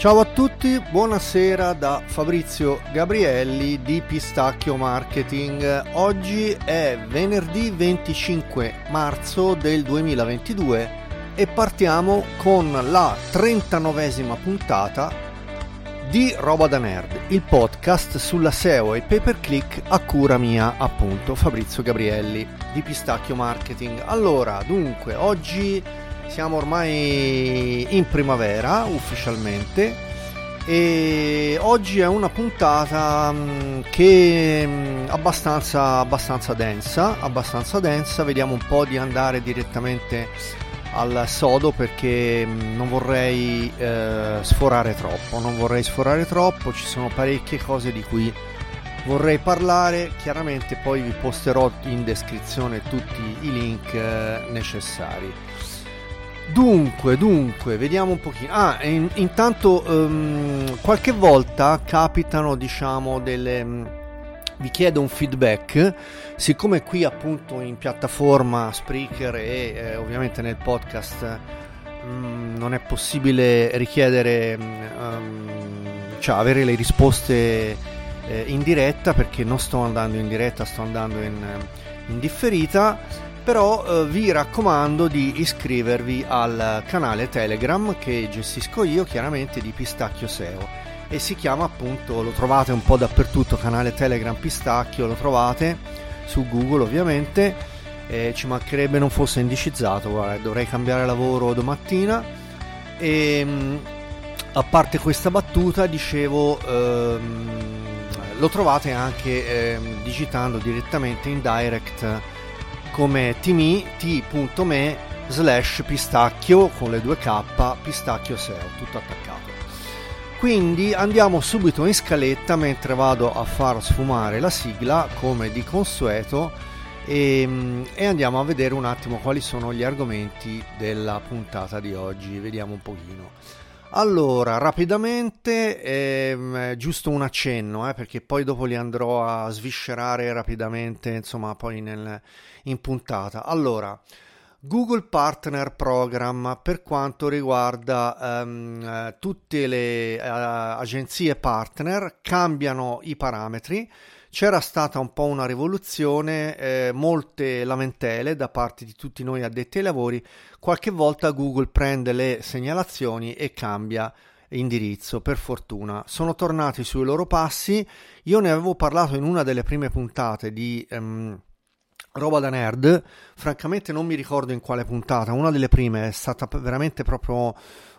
Ciao a tutti, buonasera da Fabrizio Gabrielli di Pistacchio Marketing. Oggi è venerdì 25 marzo del 2022 e partiamo con la 39esima puntata di Roba da Nerd, il podcast sulla SEO e pay per click a cura mia, appunto, Fabrizio Gabrielli di Pistacchio Marketing. Allora, dunque, oggi siamo ormai in primavera ufficialmente e oggi è una puntata mm, che è mm, abbastanza, abbastanza densa, abbastanza densa, vediamo un po' di andare direttamente al sodo perché mm, non vorrei eh, sforare troppo, non vorrei sforare troppo, ci sono parecchie cose di cui vorrei parlare, chiaramente poi vi posterò in descrizione tutti i link eh, necessari. Dunque, dunque, vediamo un pochino. Ah, in, intanto um, qualche volta capitano, diciamo, delle... Um, vi chiedo un feedback, siccome qui appunto in piattaforma Spreaker e eh, ovviamente nel podcast um, non è possibile richiedere, cioè avere le risposte eh, in diretta perché non sto andando in diretta, sto andando in, in differita però eh, vi raccomando di iscrivervi al canale Telegram che gestisco io chiaramente di Pistacchio SEO e si chiama appunto, lo trovate un po' dappertutto, canale Telegram Pistacchio, lo trovate su Google ovviamente, eh, ci mancherebbe non fosse indicizzato, guarda, dovrei cambiare lavoro domattina. E ehm, a parte questa battuta dicevo ehm, lo trovate anche ehm, digitando direttamente in direct come t.me slash pistacchio con le due k pistacchio SEO tutto attaccato. Quindi andiamo subito in scaletta mentre vado a far sfumare la sigla come di consueto e, e, andiamo a vedere un attimo quali sono gli argomenti della puntata di oggi. Vediamo un pochino allora, rapidamente, ehm, giusto un accenno, eh, perché poi dopo li andrò a sviscerare rapidamente, insomma, poi nel, in puntata. Allora, Google Partner Program per quanto riguarda ehm, tutte le eh, agenzie partner cambiano i parametri c'era stata un po' una rivoluzione, eh, molte lamentele da parte di tutti noi addetti ai lavori, qualche volta Google prende le segnalazioni e cambia indirizzo, per fortuna. Sono tornati sui loro passi, io ne avevo parlato in una delle prime puntate di... Um, Roba da nerd, francamente non mi ricordo in quale puntata, una delle prime è stata veramente proprio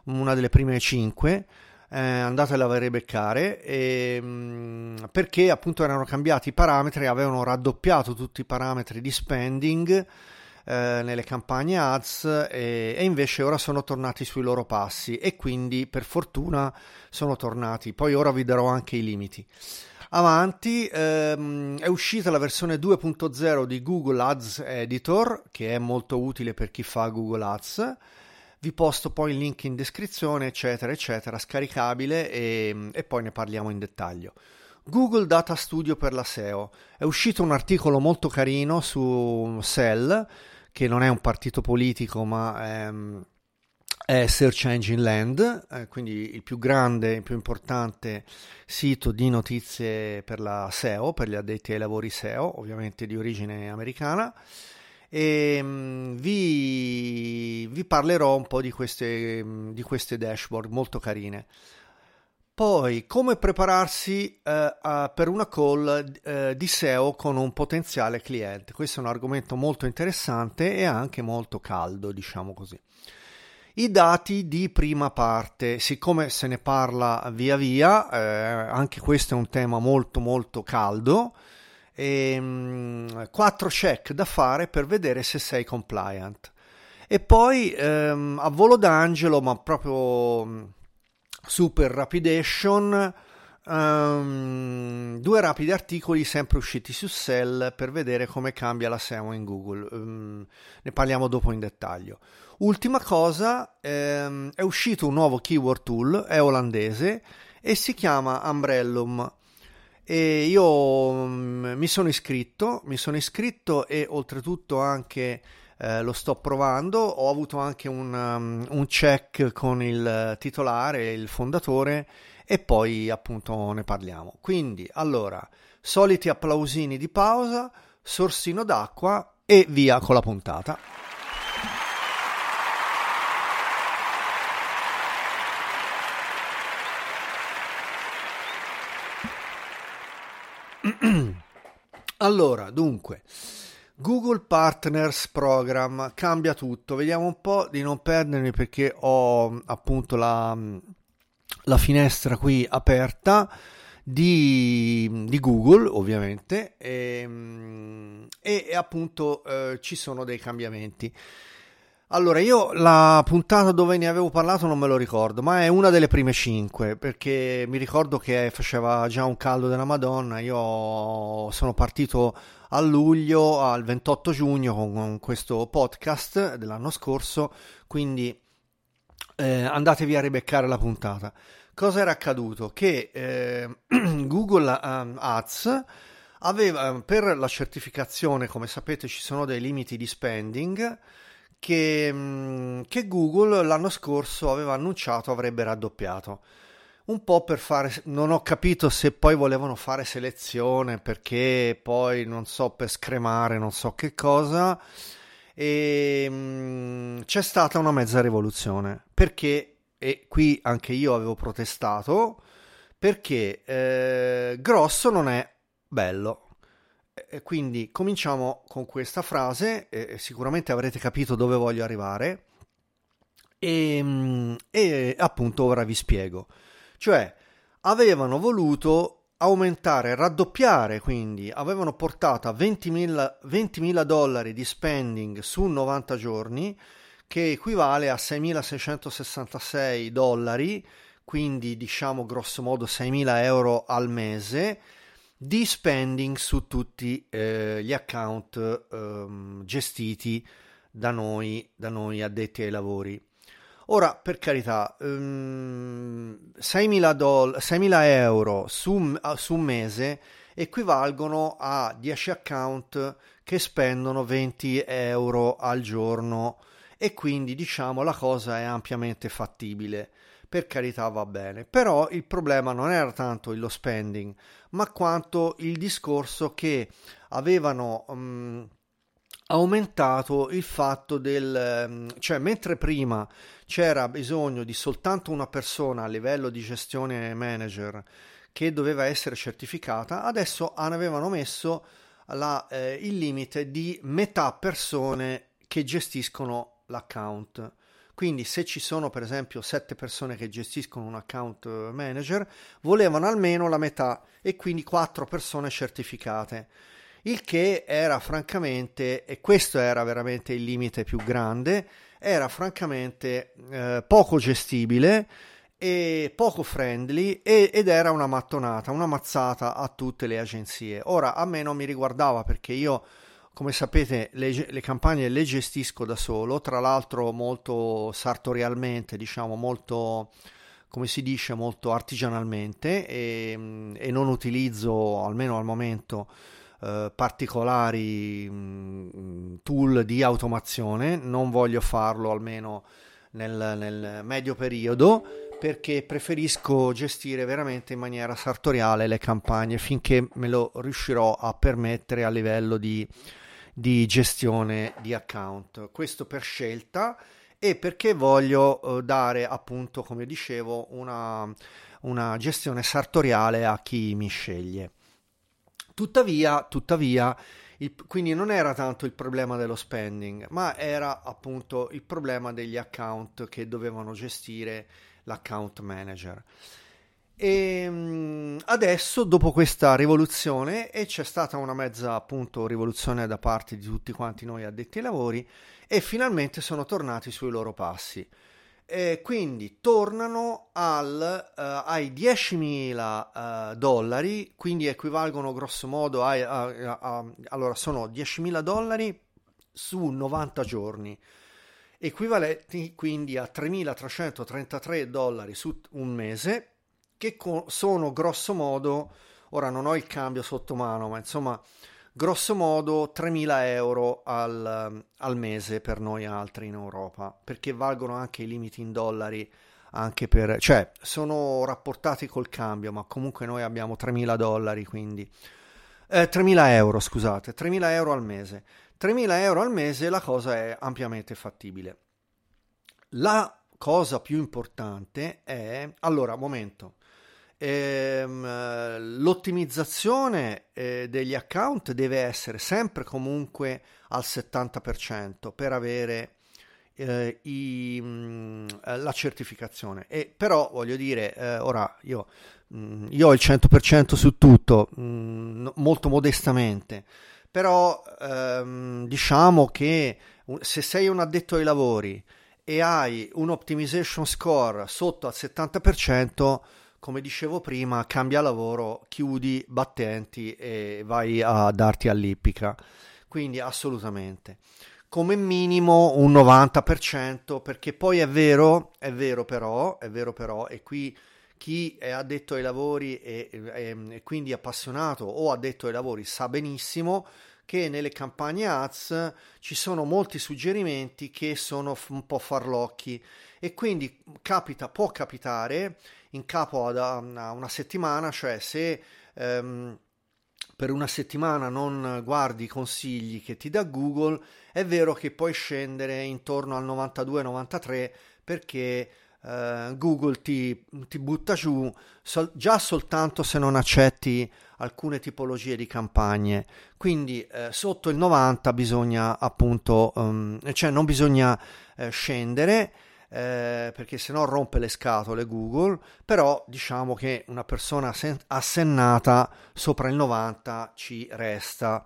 una delle prime cinque, eh, andatela a ribeccare e, mh, perché appunto erano cambiati i parametri, avevano raddoppiato tutti i parametri di spending eh, nelle campagne ads e, e, invece ora sono tornati sui loro passi e quindi per fortuna sono tornati. Poi ora vi darò anche i limiti. Avanti, ehm, è uscita la versione 2.0 di Google Ads Editor che è molto utile per chi fa Google Ads vi posto poi il link in descrizione, eccetera, eccetera, scaricabile e, e poi ne parliamo in dettaglio. Google Data Studio per la SEO. È uscito un articolo molto carino su Cell, che non è un partito politico, ma è, è Search Engine Land, eh, quindi il più grande, il più importante sito di notizie per la SEO, per gli addetti ai lavori SEO, ovviamente di origine americana e um, vi, vi, parlerò un po' di queste, di queste dashboard molto carine. Poi, come prepararsi uh, uh, per una call uh, di SEO con un potenziale cliente. Questo è un argomento molto interessante e anche molto caldo, diciamo così. I dati di prima parte, siccome se ne parla via via, eh, anche questo è un tema molto molto caldo, e, um, quattro check da fare per vedere se sei compliant. E poi um, a volo d'angelo, ma proprio mm, super rapidation, um, due rapidi articoli sempre usciti su Cell per vedere come cambia la SEO in Google. Um, ne parliamo dopo in dettaglio. Ultima cosa, um, è uscito un nuovo keyword tool, è olandese e si chiama Umbrellum e io mh, mi sono iscritto, mi sono iscritto e oltretutto anche eh, lo sto provando, ho avuto anche un, um, un check con il titolare, il fondatore e poi appunto ne parliamo. Quindi allora, soliti applausini di pausa, sorsino d'acqua e via con la puntata. allora, dunque, Google Partners Program cambia tutto. Vediamo un po' di non perdermi perché ho appunto la, la finestra qui aperta di, di Google, ovviamente, e, e, e appunto eh, ci sono dei cambiamenti. Allora, io la puntata dove ne avevo parlato non me lo ricordo, ma è una delle prime cinque, perché mi ricordo che faceva già un caldo della Madonna, io sono partito a luglio, al 28 giugno con, questo podcast dell'anno scorso, quindi eh, andatevi a ribeccare la puntata. Cosa era accaduto? Che eh, Google um, Ads aveva per la certificazione, come sapete ci sono dei limiti di spending, che, mm, che Google l'anno scorso aveva annunciato avrebbe raddoppiato un po' per fare, non ho capito se poi volevano fare selezione perché poi non so per scremare, non so che cosa. E mh, mm, c'è stata una mezza rivoluzione perché, e qui anche io avevo protestato, perché eh, grosso non è bello. Quindi cominciamo con questa frase, e sicuramente avrete capito dove voglio arrivare, e, e appunto ora vi spiego. Cioè, avevano voluto aumentare, raddoppiare, quindi avevano portato a 20.000, 20.000 dollari di spending su 90 giorni, che equivale a 6.666 dollari, quindi diciamo grosso modo 6.000 euro al mese di spending su tutti eh, gli account eh, gestiti da noi, da noi addetti ai lavori. Ora, per carità, um, 6.000, doll- 6.000 euro su, su un mese equivalgono a 10 account che spendono 20 euro al giorno e quindi diciamo la cosa è ampiamente fattibile per carità va bene, però il problema non era tanto lo spending, ma quanto il discorso che avevano um, aumentato il fatto del, um, cioè mentre prima c'era bisogno di soltanto una persona a livello di gestione manager che doveva essere certificata, adesso avevano messo la, eh, il limite di metà persone che gestiscono l'account. Quindi se ci sono per esempio sette persone che gestiscono un account manager, volevano almeno la metà e quindi quattro persone certificate. Il che era francamente, e questo era veramente il limite più grande, era francamente eh, poco gestibile e poco friendly e, ed era una mattonata, una mazzata a tutte le agenzie. Ora a me non mi riguardava perché io come sapete le, le, campagne le gestisco da solo, tra l'altro molto sartorialmente, diciamo molto come si dice molto artigianalmente e, e non utilizzo almeno al momento eh, particolari mh, mm, tool di automazione, non voglio farlo almeno nel, nel medio periodo perché preferisco gestire veramente in maniera sartoriale le campagne finché me lo riuscirò a permettere a livello di di gestione di account. Questo per scelta e perché voglio eh, dare appunto, come dicevo, una, una gestione sartoriale a chi mi sceglie. Tuttavia, tuttavia il, quindi non era tanto il problema dello spending, ma era appunto il problema degli account che dovevano gestire l'account manager. E ehm, adesso, dopo questa rivoluzione, e c'è stata una mezza appunto rivoluzione da parte di tutti quanti noi addetti ai lavori, e finalmente sono tornati sui loro passi. E quindi tornano al, uh, ai 10.000 uh, dollari, quindi equivalgono grosso modo a, a, a allora sono 10.000 dollari su 90 giorni equivalenti quindi a 3.333 dollari su un mese che co- sono grosso modo ora non ho il cambio sotto mano, ma insomma, grosso modo 3.000 euro al, al mese per noi altri in Europa, perché valgono anche i limiti in dollari anche per, cioè sono rapportati col cambio, ma comunque noi abbiamo 3.000 dollari, quindi eh, 3.000 euro, scusate, 3.000 euro al mese. 3.000 euro al mese la cosa è ampiamente fattibile. La cosa più importante è, allora, momento, ehm, l'ottimizzazione eh, degli account deve essere sempre comunque al 70% per avere eh, i, mh, mm, la certificazione. E però voglio dire, eh, ora io, mh, mm, io, ho il 100% su tutto, mh, mm, molto modestamente, però ehm, diciamo che se sei un addetto ai lavori e hai un optimization score sotto al 70%, come dicevo prima, cambia lavoro, chiudi battenti e vai a darti all'ippica. Quindi assolutamente come minimo un 90%, perché poi è vero, è vero però, è vero però, e qui chi è addetto ai lavori e, e, e quindi appassionato o addetto ai lavori sa benissimo che nelle campagne ads ci sono molti suggerimenti che sono un po' farlocchi e quindi capita, può capitare in capo a una settimana, cioè se ehm, per una settimana non guardi i consigli che ti dà Google, è vero che puoi scendere intorno al 92-93 perché eh, Google ti, ti, butta giù sol- già soltanto se non accetti alcune tipologie di campagne. Quindi eh, sotto il 90 bisogna appunto, um, cioè non bisogna eh, scendere eh, perché se no rompe le scatole Google, però diciamo che una persona assennata sopra il 90 ci resta.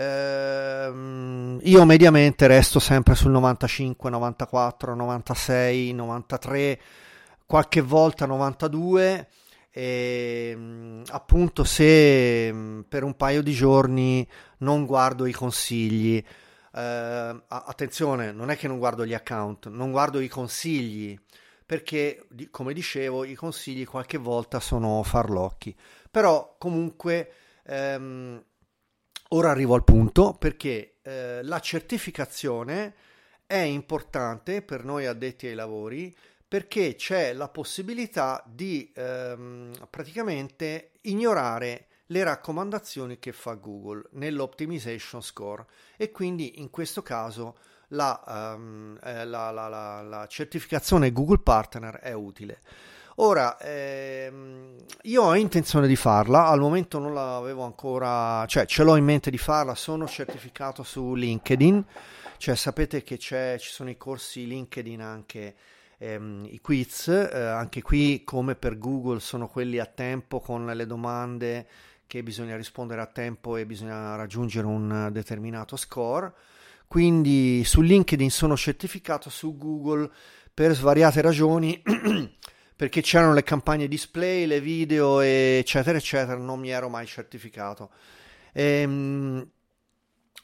Eh, io mediamente resto sempre sul 95, 94, 96, 93, qualche volta 92 e appunto se per un paio di giorni non guardo i consigli eh, attenzione, non è che non guardo gli account, non guardo i consigli, perché come dicevo i consigli qualche volta sono farlocchi. Però comunque ehm, ora arrivo al punto perché eh, la certificazione è importante per noi addetti ai lavori perché c'è la possibilità di ehm, praticamente ignorare le raccomandazioni che fa Google nell'optimization score e quindi in questo caso la, um, la, la, la certificazione Google Partner è utile. Ora, ehm, io ho intenzione di farla, al momento non l'avevo ancora, cioè ce l'ho in mente di farla, sono certificato su LinkedIn, cioè sapete che ci sono i corsi LinkedIn anche, ehm, i quiz, eh, anche qui come per Google sono quelli a tempo con le domande che bisogna rispondere a tempo e bisogna raggiungere un determinato score. Quindi su LinkedIn sono certificato, su Google per svariate ragioni, perché c'erano le campagne display, le video, eccetera, eccetera, non mi ero mai certificato. Ehm,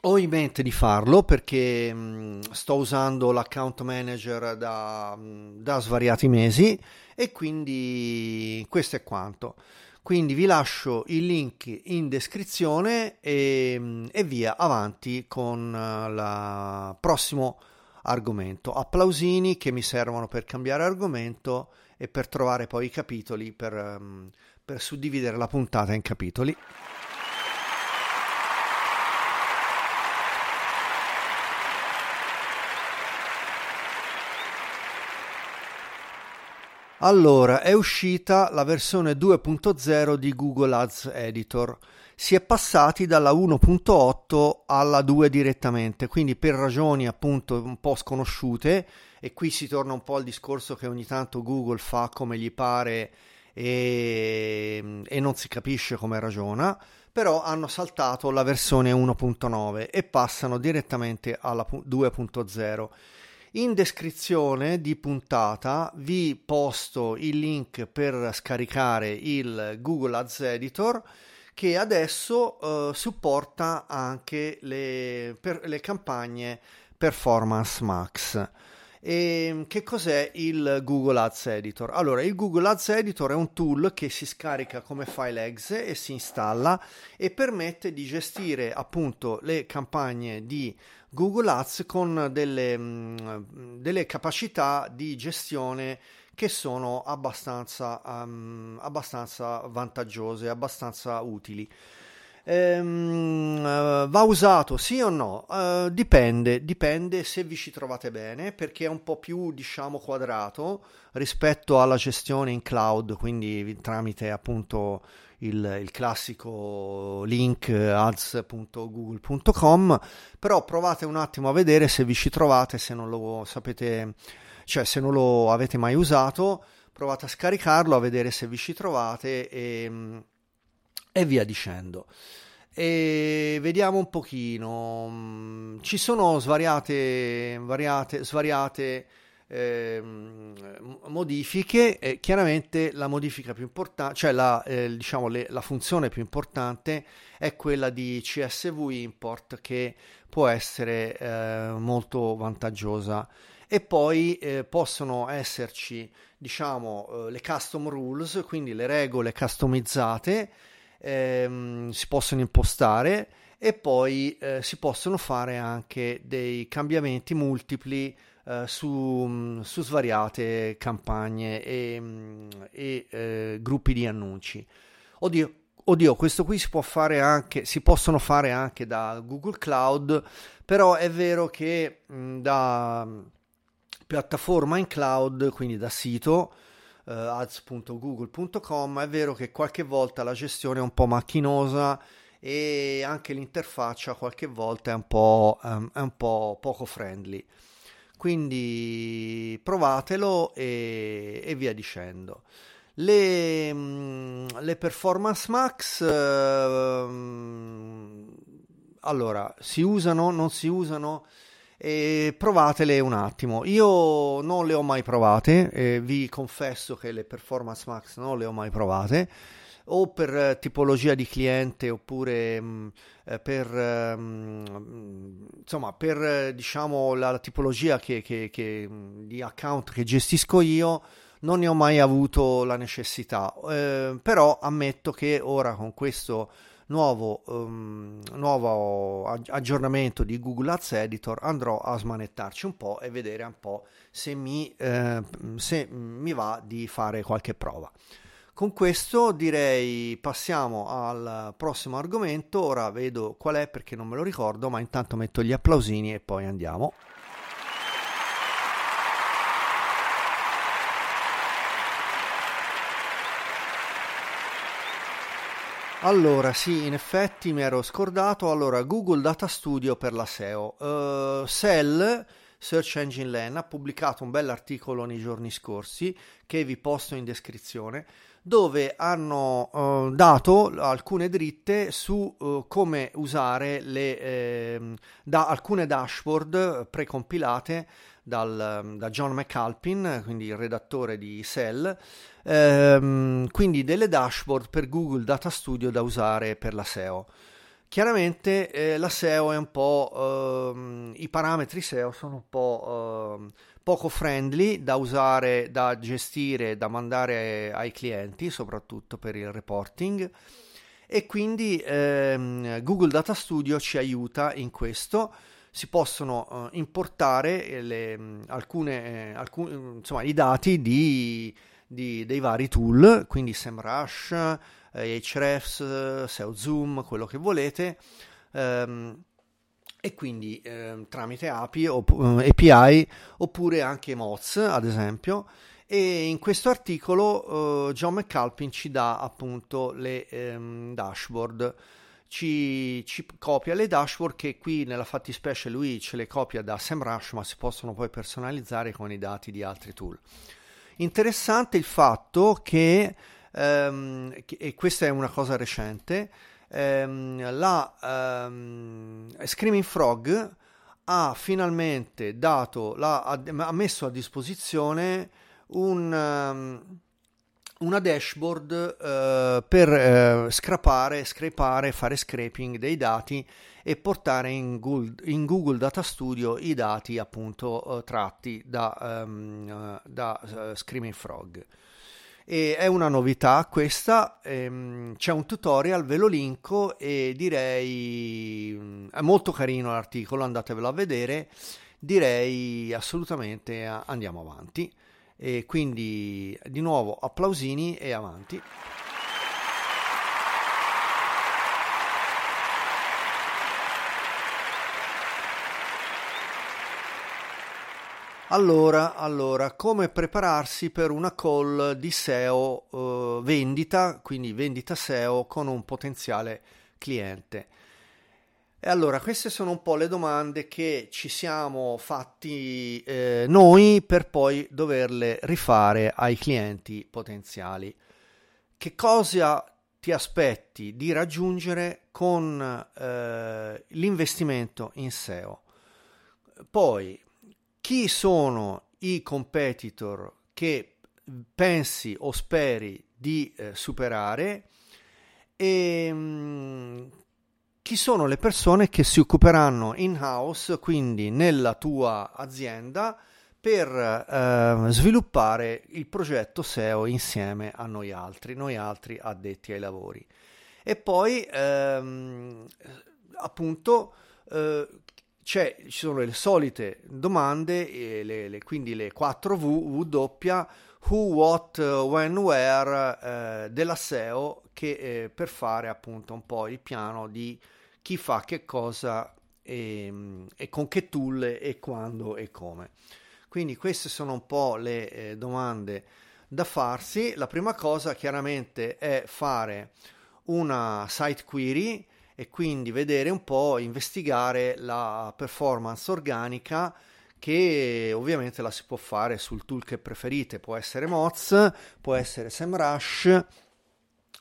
ho in mente di farlo perché mh, sto usando l'account manager da, da svariati mesi e quindi questo è quanto. Quindi vi lascio il link in descrizione e, e via avanti con il eh, prossimo argomento. Applausini che mi servono per cambiare argomento e per trovare poi i capitoli per, ehm, per suddividere la puntata in capitoli. Allora, è uscita la versione 2.0 di Google Ads Editor. Si è passati dalla 1.8 alla 2 direttamente, quindi per ragioni appunto un po' sconosciute, e qui si torna un po' al discorso che ogni tanto Google fa come gli pare e, e non si capisce come ragiona, però hanno saltato la versione 1.9 e passano direttamente alla 2.0 in descrizione di puntata vi posto il link per scaricare il Google Ads Editor che adesso eh, supporta anche le, per, le campagne Performance Max E che cos'è il Google Ads Editor? Allora, il Google Ads Editor è un tool che si scarica come file exe e si installa e permette di gestire appunto le campagne di Google Ads con delle, mm, delle capacità di gestione che sono abbastanza, um, abbastanza vantaggiose, abbastanza utili. Ehm, uh, va usato sì o no? Uh, dipende, dipende se vi ci trovate bene perché è un po' più diciamo quadrato rispetto alla gestione in cloud, quindi tramite appunto il, il classico link ads.google.com, però provate un attimo a vedere se vi ci trovate, se non lo sapete, cioè se non lo avete mai usato, provate a scaricarlo, a vedere se vi ci trovate e e via dicendo. E vediamo un pochino. Ci sono svariate, variate, svariate eh, modifiche. E chiaramente la modifica più importante, cioè la, eh, diciamo le, la funzione più importante è quella di CSV import che può essere eh, molto vantaggiosa. E poi eh, possono esserci, diciamo, eh, le custom rules, quindi le regole customizzate ehm, si possono impostare e poi eh, si possono fare anche dei cambiamenti multipli eh, su, su, svariate campagne e, e eh, gruppi di annunci. Oddio, oddio, questo qui si può fare anche, si possono fare anche da Google Cloud, però è vero che mh, da piattaforma in cloud, quindi da sito, uh, ads.google.com, è vero che qualche volta la gestione è un po' macchinosa e anche l'interfaccia qualche volta è un po', um, è un po poco friendly. Quindi provatelo e, e via dicendo. Le, mm, le performance max uh, allora si usano, non si usano? E provatele un attimo. Io non le ho mai provate, eh, vi confesso che le Performance Max non le ho mai provate, o per eh, tipologia di cliente oppure mh, mm, eh, per, mh, mm, insomma, per eh, diciamo, la, tipologia che, che, che, di account che gestisco io. Non ne ho mai avuto la necessità, eh, però ammetto che ora con questo nuovo, um, nuovo aggiornamento di Google Ads Editor andrò a smanettarci un po' e vedere un po' se mi, eh, se mi va di fare qualche prova. Con questo direi passiamo al prossimo argomento, ora vedo qual è perché non me lo ricordo, ma intanto metto gli applausini e poi andiamo. Allora, sì, in effetti mi ero scordato. Allora, Google Data Studio per la SEO. Uh, eh, Cell, Search Engine Land, ha pubblicato un bell'articolo nei giorni scorsi che vi posto in descrizione dove hanno uh, dato alcune dritte su uh, come usare le, eh, da alcune dashboard precompilate dal, da John McAlpin, quindi il redattore di Cell, ehm, quindi delle dashboard per Google Data Studio da usare per la SEO. Chiaramente eh, la SEO è un po', ehm, i parametri SEO sono un po' ehm, poco friendly da usare, da gestire, da mandare ai clienti, soprattutto per il reporting. E quindi ehm, Google Data Studio ci aiuta in questo si possono uh, importare le, alcune, eh, alcun, insomma, i dati di, di, dei vari tool, quindi SEMrush, eh, Ahrefs, SEO Zoom, quello che volete, ehm, e quindi eh, tramite API, opp- API oppure anche Moz, ad esempio. E in questo articolo uh, John McAlpin ci dà appunto le ehm, dashboard ci, ci, copia le dashboard che qui nella fattispecie lui ce le copia da SEMrush ma si possono poi personalizzare con i dati di altri tool. Interessante il fatto che, ehm, e questa è una cosa recente, ehm, la ehm, Screaming Frog ha finalmente dato, la, ha messo a disposizione un... Una dashboard uh, per uh, scrapare, scrapare, fare scraping dei dati e portare in Google, in Google Data Studio i dati appunto eh, tratti da, um, da uh, Screaming Frog. E è una novità questa, ehm, c'è un tutorial, ve lo linko e direi, è molto carino l'articolo, andatevelo a vedere, direi assolutamente andiamo avanti. E quindi di nuovo applausini e avanti. Allora, allora, come prepararsi per una call di SEO eh, vendita, quindi vendita SEO con un potenziale cliente? E allora, queste sono un po' le domande che ci siamo fatti eh, noi per poi doverle rifare ai clienti potenziali. Che cosa ti aspetti di raggiungere con eh, l'investimento in SEO? Poi, chi sono i competitor che pensi o speri di eh, superare e mh, mm, chi sono le persone che si occuperanno in house, quindi nella tua azienda, per eh, sviluppare il progetto SEO insieme a noi altri, noi altri addetti ai lavori. E poi ehm, appunto eh, ci sono le solite domande, le, le, quindi le 4 V, W, who, what, when, where eh, della SEO che eh, per fare appunto un po' il piano di chi fa che cosa e, e con che tool e quando e come. Quindi queste sono un po' le eh, domande da farsi. La prima cosa chiaramente è fare una site query e quindi vedere un po', investigare la performance organica che ovviamente la si può fare sul tool che preferite, può essere Moz, può essere SEMrush,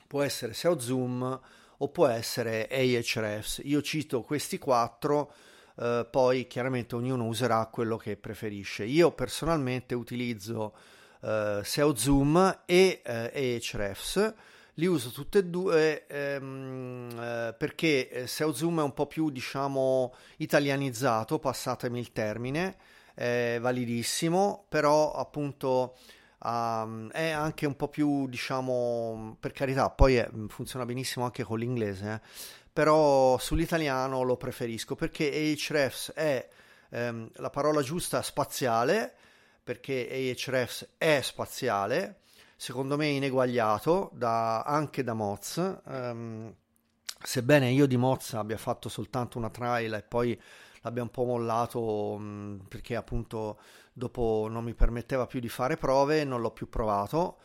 può essere SEO Zoom o può essere Ahrefs. Io cito questi quattro, eh, poi chiaramente ognuno userà quello che preferisce. Io personalmente utilizzo eh, SEO Zoom e eh, Ahrefs li uso tutte e due ehm, eh, perché eh, SEO Zoom è un po' più diciamo italianizzato, passatemi il termine, è validissimo, però appunto um, è anche un po' più diciamo per carità, poi è, funziona benissimo anche con l'inglese, eh, però sull'italiano lo preferisco perché Ahrefs è ehm, la parola giusta spaziale, perché Ahrefs è spaziale secondo me ineguagliato da, anche da Moz. Um, sebbene io di Moz abbia fatto soltanto una trial e poi l'abbia un po' mollato um, perché appunto dopo non mi permetteva più di fare prove, non l'ho più provato.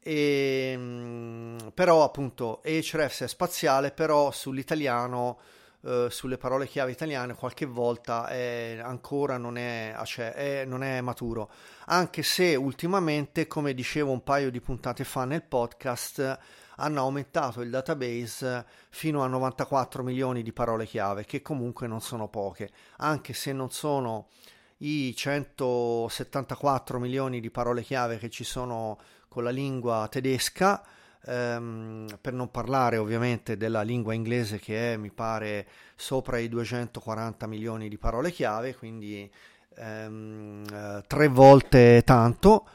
E, um, però appunto Ahrefs è spaziale, però sull'italiano Uh, sulle parole chiave italiane qualche volta è, ancora non è, cioè, è, non è, maturo anche se ultimamente come dicevo un paio di puntate fa nel podcast hanno aumentato il database fino a 94 milioni di parole chiave che comunque non sono poche anche se non sono i 174 milioni di parole chiave che ci sono con la lingua tedesca ehm, per non parlare ovviamente della lingua inglese che è, mi pare, sopra i 240 milioni di parole chiave, quindi ehm, eh, tre volte tanto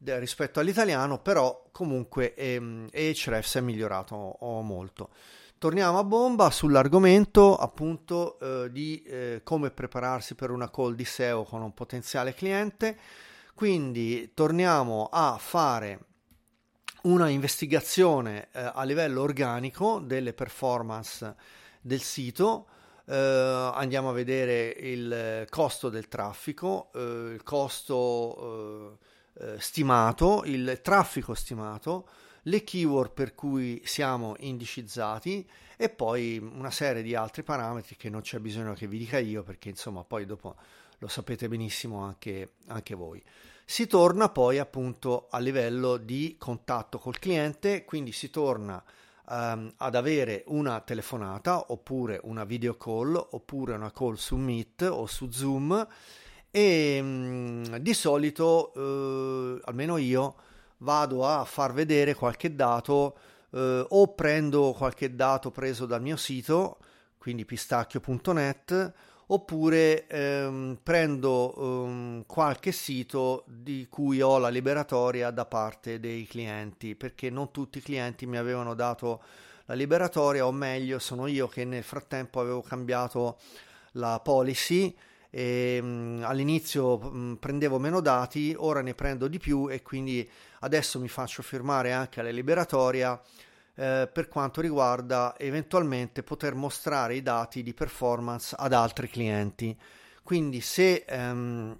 rispetto all'italiano, però comunque ehm, Ahrefs è migliorato molto. Torniamo a bomba sull'argomento appunto eh, di eh, come prepararsi per una call di SEO con un potenziale cliente. Quindi torniamo a fare una investigazione eh, a livello organico delle performance del sito. Eh, andiamo a vedere il costo del traffico, eh, il costo eh, stimato, il traffico stimato, le keyword per cui siamo indicizzati e poi una serie di altri parametri che non c'è bisogno che vi dica io perché insomma poi dopo lo sapete benissimo anche, anche voi. Si torna poi appunto a livello di contatto col cliente, quindi si torna um, ad avere una telefonata oppure una video call oppure una call su Meet o su Zoom e um, di solito, uh, almeno io, vado a far vedere qualche dato uh, o prendo qualche dato preso dal mio sito quindi pistacchio.net, oppure ehm, prendo ehm, qualche sito di cui ho la liberatoria da parte dei clienti, perché non tutti i clienti mi avevano dato la liberatoria, o meglio, sono io che nel frattempo avevo cambiato la policy e, mh, all'inizio mh, prendevo meno dati, ora ne prendo di più e quindi adesso mi faccio firmare anche la liberatoria eh, per quanto riguarda eventualmente poter mostrare i dati di performance ad altri clienti. Quindi se ehm,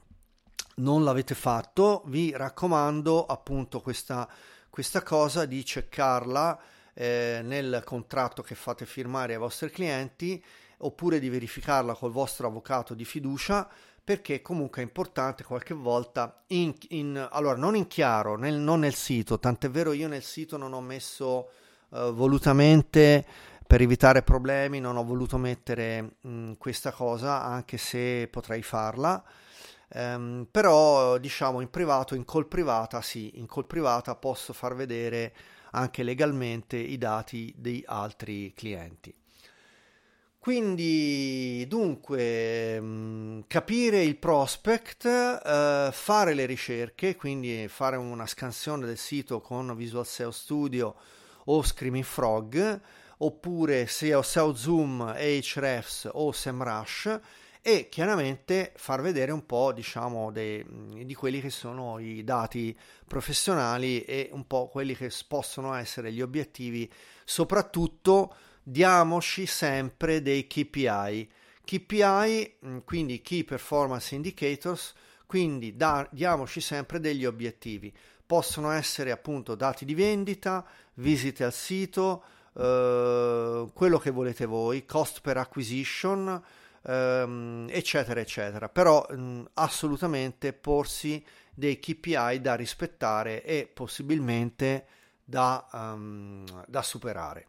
non l'avete fatto, vi raccomando appunto questa, questa cosa di checkarla eh, nel contratto che fate firmare ai vostri clienti oppure di verificarla col vostro avvocato di fiducia perché comunque è importante qualche volta in, in allora non in chiaro nel, non nel sito tant'è vero io nel sito non ho messo uh, volutamente per evitare problemi non ho voluto mettere mh, questa cosa anche se potrei farla. Um, però diciamo in privato in call privata sì in call privata posso far vedere anche legalmente i dati di altri clienti quindi, dunque, mm, capire il prospect, eh, fare le ricerche, quindi fare una scansione del sito con Visual SEO Studio o Screaming Frog, oppure SEO, SEO Zoom, Ahrefs o SEMrush e chiaramente far vedere un po' diciamo dei, di quelli che sono i dati professionali e un po' quelli che possono essere gli obiettivi soprattutto diamoci sempre dei KPI. KPI, mm, quindi Key Performance Indicators, quindi da, diamoci sempre degli obiettivi. Possono essere appunto dati di vendita, visite al sito, eh, quello che volete voi, cost per acquisition, ehm, eccetera, eccetera. Però mh, mm, assolutamente porsi dei KPI da rispettare e possibilmente da, um, da superare.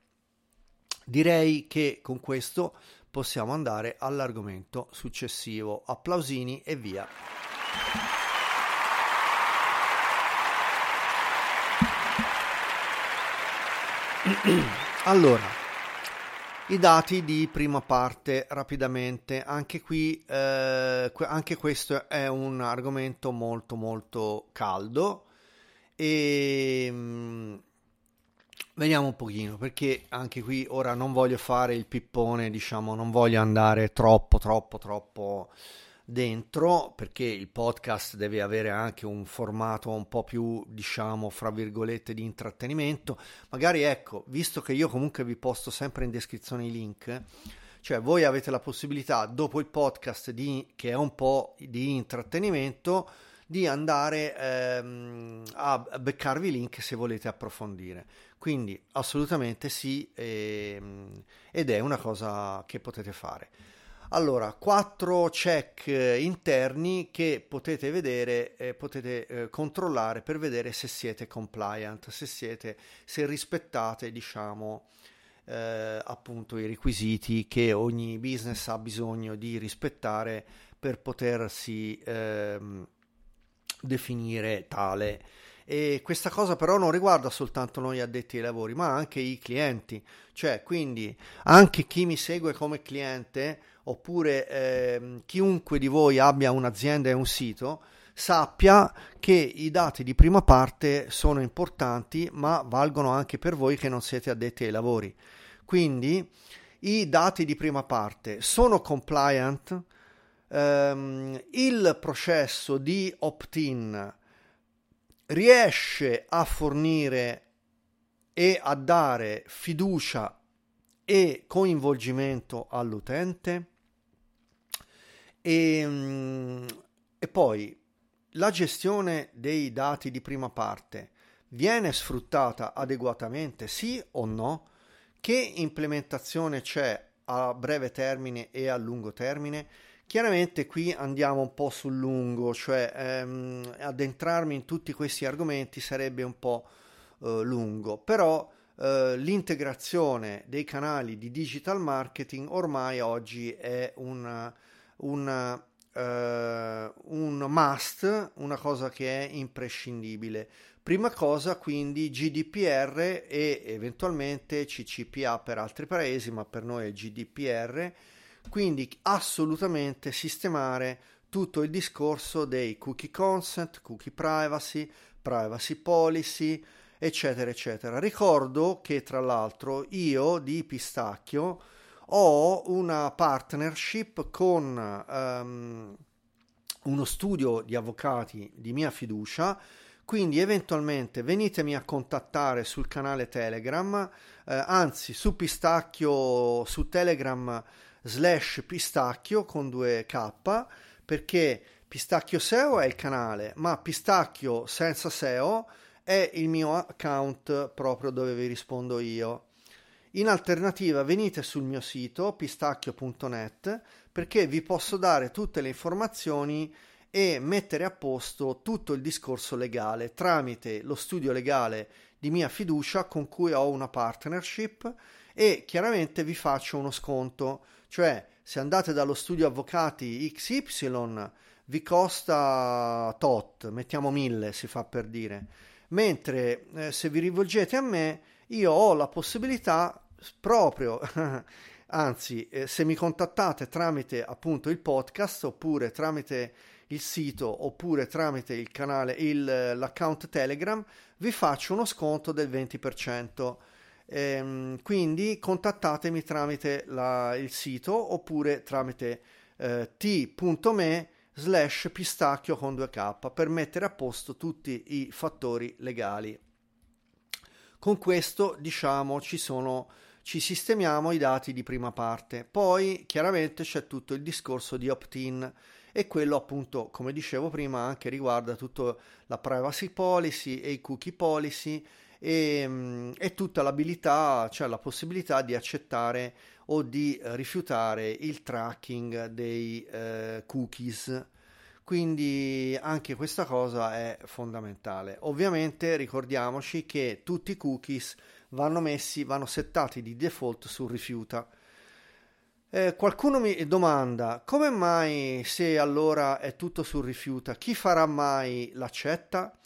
Direi che con questo possiamo andare all'argomento successivo. Applausini e via. Allora, i dati di prima parte rapidamente, anche qui, eh, anche questo è un argomento molto molto caldo e mm, Vediamo un pochino, perché anche qui ora non voglio fare il pippone, diciamo, non voglio andare troppo, troppo, troppo dentro, perché il podcast deve avere anche un formato un po' più, diciamo, fra virgolette, di intrattenimento. Magari, ecco, visto che io comunque vi posto sempre in descrizione i link, cioè voi avete la possibilità, dopo il podcast, di, che è un po' di intrattenimento, di andare ehm, a beccarvi i link se volete approfondire. Quindi assolutamente sì, ehm, ed è una cosa che potete fare. Allora, quattro check interni che potete vedere, eh, potete eh, controllare per vedere se siete compliant, se siete, se rispettate, diciamo, eh, appunto i requisiti che ogni business ha bisogno di rispettare per potersi ehm, definire tale. E questa cosa però non riguarda soltanto noi addetti ai lavori, ma anche i clienti, cioè quindi anche chi mi segue come cliente oppure eh, chiunque di voi abbia un'azienda e un sito sappia che i dati di prima parte sono importanti, ma valgono anche per voi che non siete addetti ai lavori. Quindi i dati di prima parte sono compliant, ehm, il processo di opt-in riesce a fornire e a dare fiducia e coinvolgimento all'utente? E, mm, e poi la gestione dei dati di prima parte viene sfruttata adeguatamente sì o no? Che implementazione c'è a breve termine e a lungo termine Chiaramente qui andiamo un po' sul lungo, cioè ehm, addentrarmi in tutti questi argomenti sarebbe un po' eh, lungo, però eh, l'integrazione dei canali di digital marketing ormai oggi è una, una, eh, un must, una cosa che è imprescindibile. Prima cosa quindi GDPR e eventualmente CCPA per altri paesi, ma per noi è GDPR, quindi assolutamente sistemare tutto il discorso dei cookie consent, cookie privacy, privacy policy, eccetera, eccetera. Ricordo che tra l'altro io di Pistacchio ho una partnership con um, uno studio di avvocati di mia fiducia quindi eventualmente venitemi a contattare sul canale Telegram, eh, anzi su Pistacchio, su Telegram slash Pistacchio con due K, perché Pistacchio SEO è il canale, ma Pistacchio senza SEO è il mio account proprio dove vi rispondo io. In alternativa venite sul mio sito pistacchio.net perché vi posso dare tutte le informazioni e mettere a posto tutto il discorso legale tramite lo studio legale di mia fiducia con cui ho una partnership e chiaramente vi faccio uno sconto, cioè se andate dallo studio avvocati XY vi costa tot, mettiamo 1000 si fa per dire, mentre eh, se vi rivolgete a me io ho la possibilità proprio anzi eh, se mi contattate tramite appunto il podcast oppure tramite il sito oppure tramite il canale, il, l'account Telegram, vi faccio uno sconto del 20%. Ehm, quindi contattatemi tramite la, il sito oppure tramite eh, t.me slash pistacchio con 2k per mettere a posto tutti i fattori legali. Con questo diciamo ci sono ci sistemiamo i dati di prima parte. Poi chiaramente c'è tutto il discorso di opt-in e quello appunto, come dicevo prima, anche riguarda tutta la privacy policy e i cookie policy e, mm, e tutta l'abilità, cioè la possibilità di accettare o di rifiutare il tracking dei eh, cookies. Quindi anche questa cosa è fondamentale. Ovviamente ricordiamoci che tutti i cookies vanno messi, vanno settati di default su rifiuta eh, qualcuno mi domanda come mai se allora è tutto sul rifiuta, chi farà mai l'accetta?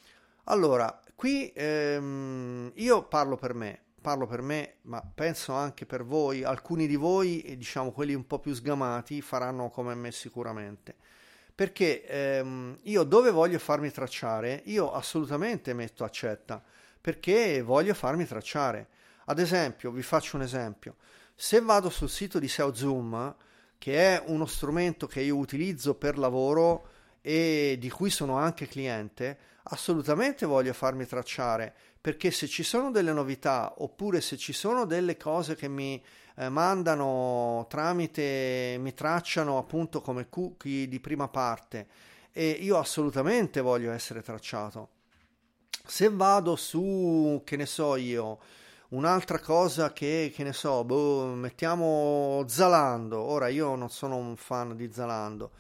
Allora, qui ehm, io parlo per me, parlo per me, ma penso anche per voi, alcuni di voi, diciamo quelli un po' più sgamati, faranno come me sicuramente. Perché ehm, io dove voglio farmi tracciare, io assolutamente metto accetta, perché voglio farmi tracciare. Ad esempio, vi faccio un esempio se vado sul sito di SEO Zoom, che è uno strumento che io utilizzo per lavoro e di cui sono anche cliente, assolutamente voglio farmi tracciare perché se ci sono delle novità oppure se ci sono delle cose che mi eh, mandano tramite, mi tracciano appunto come cookie di prima parte e io assolutamente voglio essere tracciato. Se vado su, che ne so io, Un'altra cosa che, che ne so, boh, mettiamo Zalando. Ora io non sono un fan di Zalando,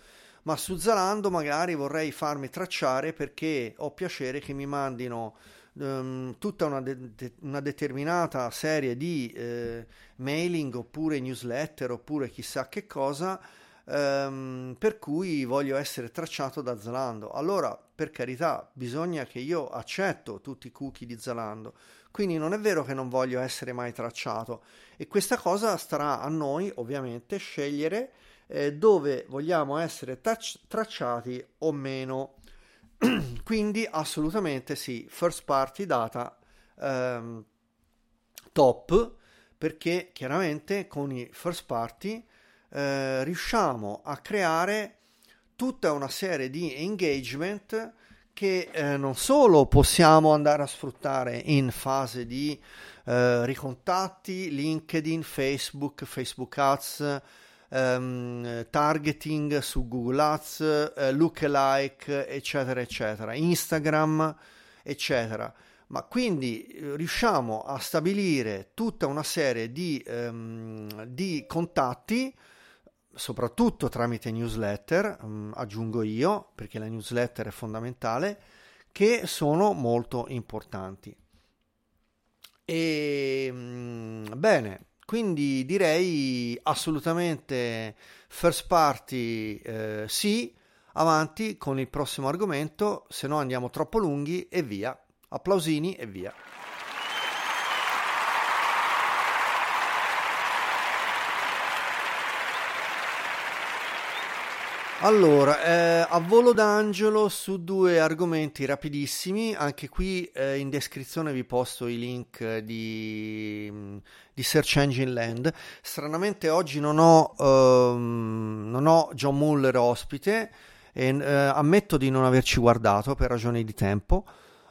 ma su Zalando magari vorrei farmi tracciare perché ho piacere che mi mandino um, tutta una, de- de- una, determinata serie di eh, mailing oppure newsletter oppure chissà che cosa um, per cui voglio essere tracciato da Zalando. Allora, per carità, bisogna che io accetto tutti i cookie di Zalando quindi non è vero che non voglio essere mai tracciato e questa cosa starà a noi ovviamente scegliere eh, dove vogliamo essere tac- tracciati o meno. Quindi assolutamente sì, first party data ehm, top perché chiaramente con i first party eh, riusciamo a creare tutta una serie di engagement che eh, non solo possiamo andare a sfruttare in fase di eh, ricontatti, LinkedIn, Facebook, Facebook Ads, ehm, targeting su Google Ads, eh, lookalike, eccetera, eccetera, Instagram, eccetera. Ma quindi eh, riusciamo a stabilire tutta una serie di, ehm, di contatti soprattutto tramite newsletter, um, aggiungo io, perché la newsletter è fondamentale, che sono molto importanti. E um, bene, quindi direi assolutamente first party eh, sì, avanti con il prossimo argomento, se no andiamo troppo lunghi e via. applausini e via. Allora, eh, a volo d'angelo su due argomenti rapidissimi, anche qui eh, in descrizione vi posto i link di, di Search Engine Land. Stranamente oggi non ho, ehm, non ho John Muller ospite e eh, ammetto di non averci guardato per ragioni di tempo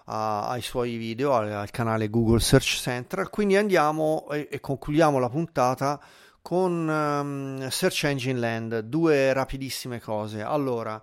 a, ai suoi video, al, al, canale Google Search Central, quindi andiamo e, e concludiamo la puntata con um, Search Engine Land, due rapidissime cose. Allora,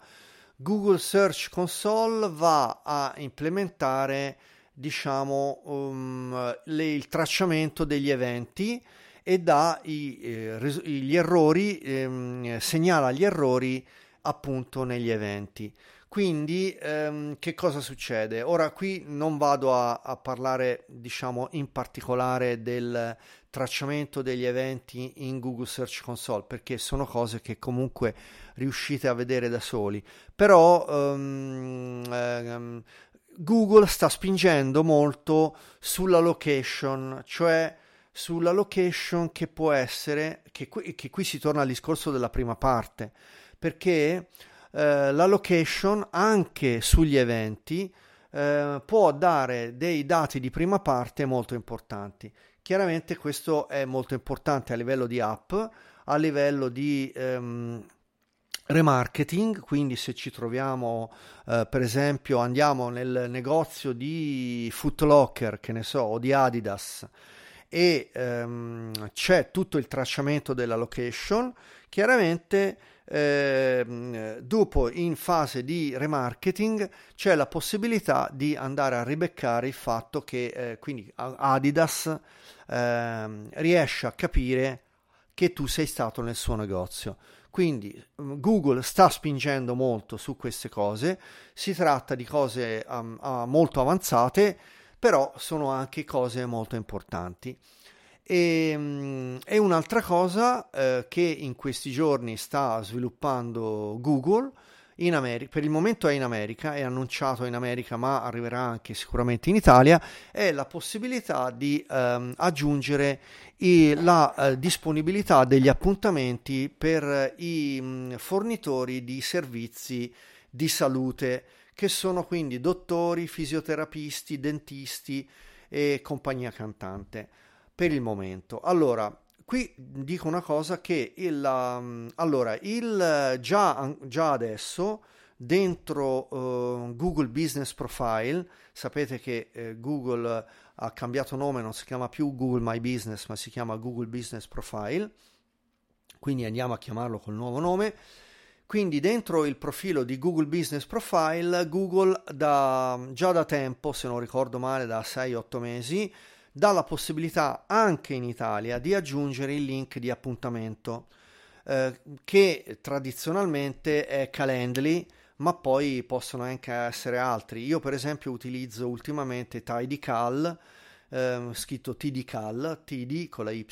Google Search Console va a implementare, diciamo, um, le, il tracciamento degli eventi e dà i, eh, gli errori, ehm, segnala gli errori appunto negli eventi. Quindi ehm, che cosa succede? Ora qui non vado a, a, parlare diciamo in particolare del tracciamento degli eventi in Google Search Console perché sono cose che comunque riuscite a vedere da soli, però ehm, ehm, Google sta spingendo molto sulla location, cioè sulla location che può essere, che qui, che qui si torna al discorso della prima parte, perché eh, la location anche sugli eventi eh, può dare dei dati di prima parte molto importanti. Chiaramente questo è molto importante a livello di app, a livello di ehm, remarketing, quindi se ci troviamo eh, per esempio andiamo nel negozio di Footlocker, che ne so, o di Adidas e ehm, c'è tutto il tracciamento della location, chiaramente eh, dopo in fase di remarketing c'è la possibilità di andare a ribeccare il fatto che eh, quindi Adidas eh, riesce a capire che tu sei stato nel suo negozio. Quindi mm, Google sta spingendo molto su queste cose, si tratta di cose um, molto avanzate, però sono anche cose molto importanti. E, ehm, e un'altra cosa eh, che in questi giorni sta sviluppando Google America, per il momento è in America, è annunciato in America, ma arriverà anche sicuramente in Italia, è la possibilità di ehm, aggiungere i, la eh, disponibilità degli appuntamenti per i mh, fornitori di servizi di salute, che sono quindi dottori, fisioterapisti, dentisti e compagnia cantante per il momento. Allora, qui dico una cosa che il, um, allora, il, già, già adesso dentro uh, Google Business Profile, sapete che eh, Google ha cambiato nome, non si chiama più Google My Business, ma si chiama Google Business Profile, quindi andiamo a chiamarlo col nuovo nome. Quindi dentro il profilo di Google Business Profile, Google da, già da tempo, se non ricordo male, da 6-8 mesi, dà la possibilità anche in Italia di aggiungere il link di appuntamento eh, che tradizionalmente è Calendly ma poi possono anche essere altri. Io per esempio utilizzo ultimamente TidyCal eh, scritto TDCal TD con la Y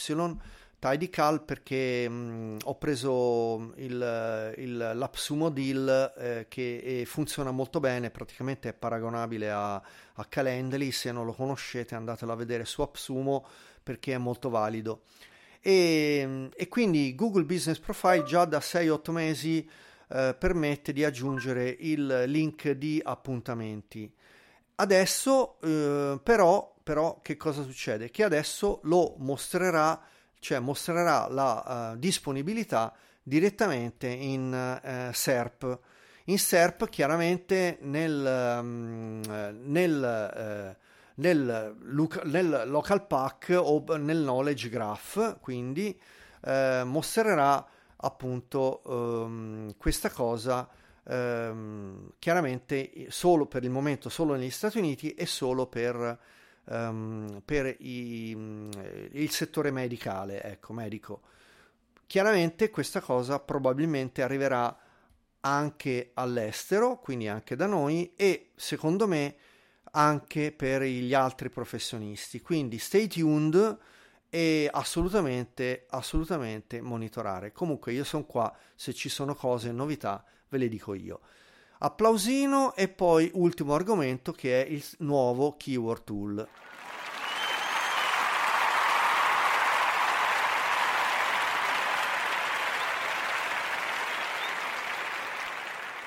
TidyCal perché mh, ho preso il, il, l'AppSumo Deal eh, che funziona molto bene, praticamente è paragonabile a, a Calendly, se non lo conoscete andatelo a vedere su AppSumo perché è molto valido. E, e quindi Google Business Profile già da 6-8 mesi eh, permette di aggiungere il link di appuntamenti. Adesso eh, però, però che cosa succede? Che adesso lo mostrerà cioè mostrerà la uh, disponibilità direttamente in uh, SERP. In SERP chiaramente nel, um, nel, uh, nel, nel, local pack o nel knowledge graph, quindi mostrerà appunto um, questa cosa um, chiaramente solo per il momento solo negli Stati Uniti e solo per um, per i, mm, il settore medicale, ecco, medico. Chiaramente questa cosa probabilmente arriverà anche all'estero, quindi anche da noi e secondo me anche per gli altri professionisti. Quindi stay tuned e assolutamente, assolutamente monitorare. Comunque io sono qua, se ci sono cose, novità, ve le dico io. Applausino e poi ultimo argomento che è il nuovo keyword tool.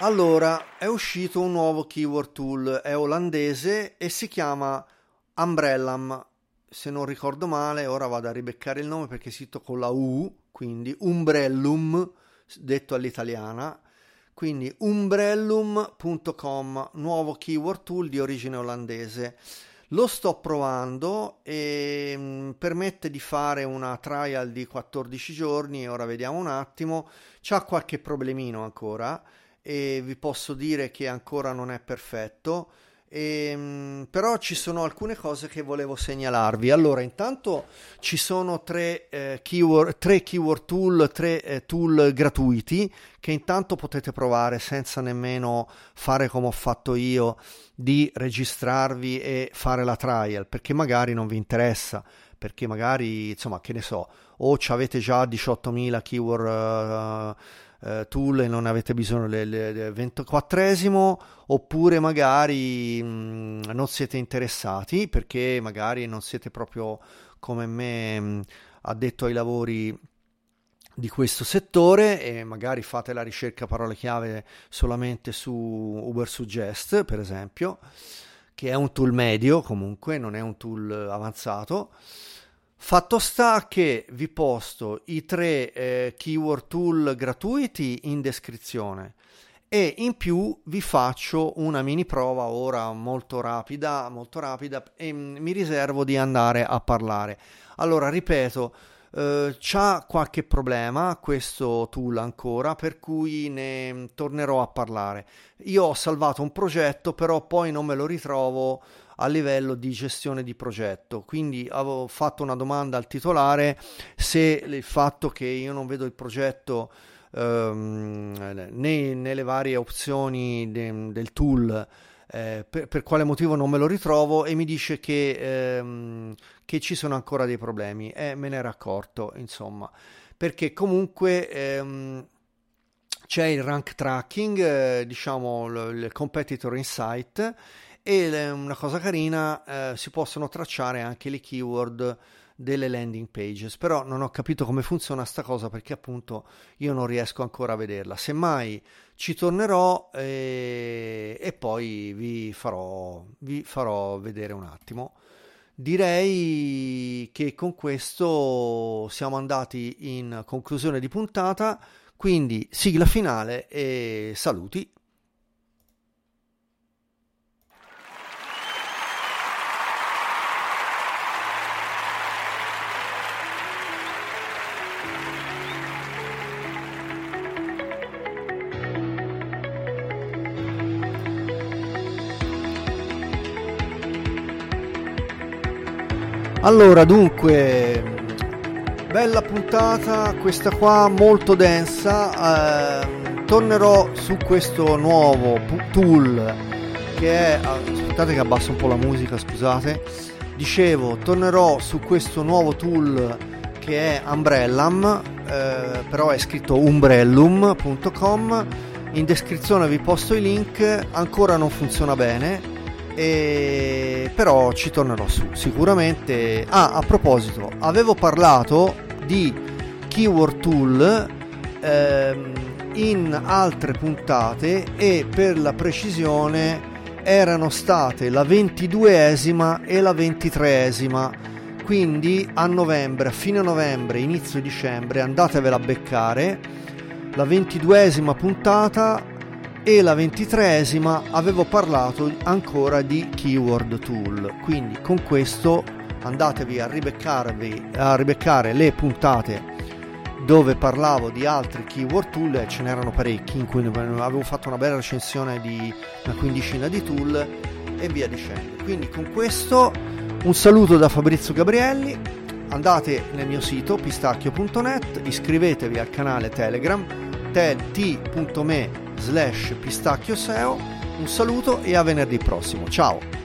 Allora, è uscito un nuovo keyword tool, è olandese e si chiama Umbrellam. Se non ricordo male, ora vado a ribeccare il nome perché è scritto con la U, quindi Umbrellum, detto all'italiana. Quindi umbrellum.com, nuovo keyword tool di origine olandese. Lo sto provando e mh, mm, permette di fare una trial di 14 giorni, ora vediamo un attimo. C'ha qualche problemino ancora e vi posso dire che ancora non è perfetto. Ehm, però ci sono alcune cose che volevo segnalarvi. Allora, intanto ci sono tre, eh, keyword, tre keyword tool, tre eh, tool gratuiti che intanto potete provare senza nemmeno fare come ho fatto io di registrarvi e fare la trial perché magari non vi interessa. Perché magari, insomma, che ne so, o avete già 18.000 keyword. Uh, eh, tool e non avete bisogno del, 24esimo oppure magari mh, mm, non siete interessati perché magari non siete proprio come me mh, addetto ai lavori di questo settore e magari fate la ricerca parole chiave solamente su Uber Suggest per esempio che è un tool medio comunque non è un tool avanzato Fatto sta che vi posto i tre eh, keyword tool gratuiti in descrizione e in più vi faccio una mini prova ora molto rapida, molto rapida e mi riservo di andare a parlare. Allora, ripeto, eh, c'ha qualche problema questo tool ancora, per cui ne tornerò a parlare. Io ho salvato un progetto, però poi non me lo ritrovo a livello di gestione di progetto. Quindi avevo fatto una domanda al titolare se il fatto che io non vedo il progetto ehm, né nelle varie opzioni de, del tool eh, per, per, quale motivo non me lo ritrovo e mi dice che, ehm, che ci sono ancora dei problemi e me ne ero accorto insomma perché comunque ehm, c'è il rank tracking eh, diciamo il, il competitor insight e una cosa carina eh, si possono tracciare anche le keyword delle landing pages. Però non ho capito come funziona sta cosa perché appunto io non riesco ancora a vederla. Semmai ci tornerò e, e poi vi farò, vi farò vedere un attimo. Direi che con questo siamo andati in conclusione di puntata. Quindi sigla finale e saluti Allora, dunque, bella puntata, questa qua molto densa. Eh, tornerò su questo nuovo tool che è. Aspettate che abbasso un po' la musica, scusate. Dicevo, tornerò su questo nuovo tool che è Umbrellam, eh, però è scritto umbrellum.com. In descrizione vi posto i link, ancora non funziona bene e però ci tornerò su sicuramente. Ah, a proposito, avevo parlato di keyword tool ehm, in altre puntate e per la precisione erano state la 22esima e la 23esima quindi a novembre, a fine novembre, inizio dicembre andatevela a beccare la 22esima puntata e la ventitreesima avevo parlato ancora di keyword tool. Quindi con questo andatevi a ribeccarvi a ribeccare le puntate dove parlavo di altri keyword tool e ce n'erano parecchi in cui avevo fatto una bella recensione di una quindicina di tool e via dicendo. Quindi con questo un saluto da Fabrizio Gabrielli. Andate nel mio sito pistacchio.net iscrivetevi al canale telegram t.me slash pistacchio. Un saluto e a venerdì prossimo. Ciao!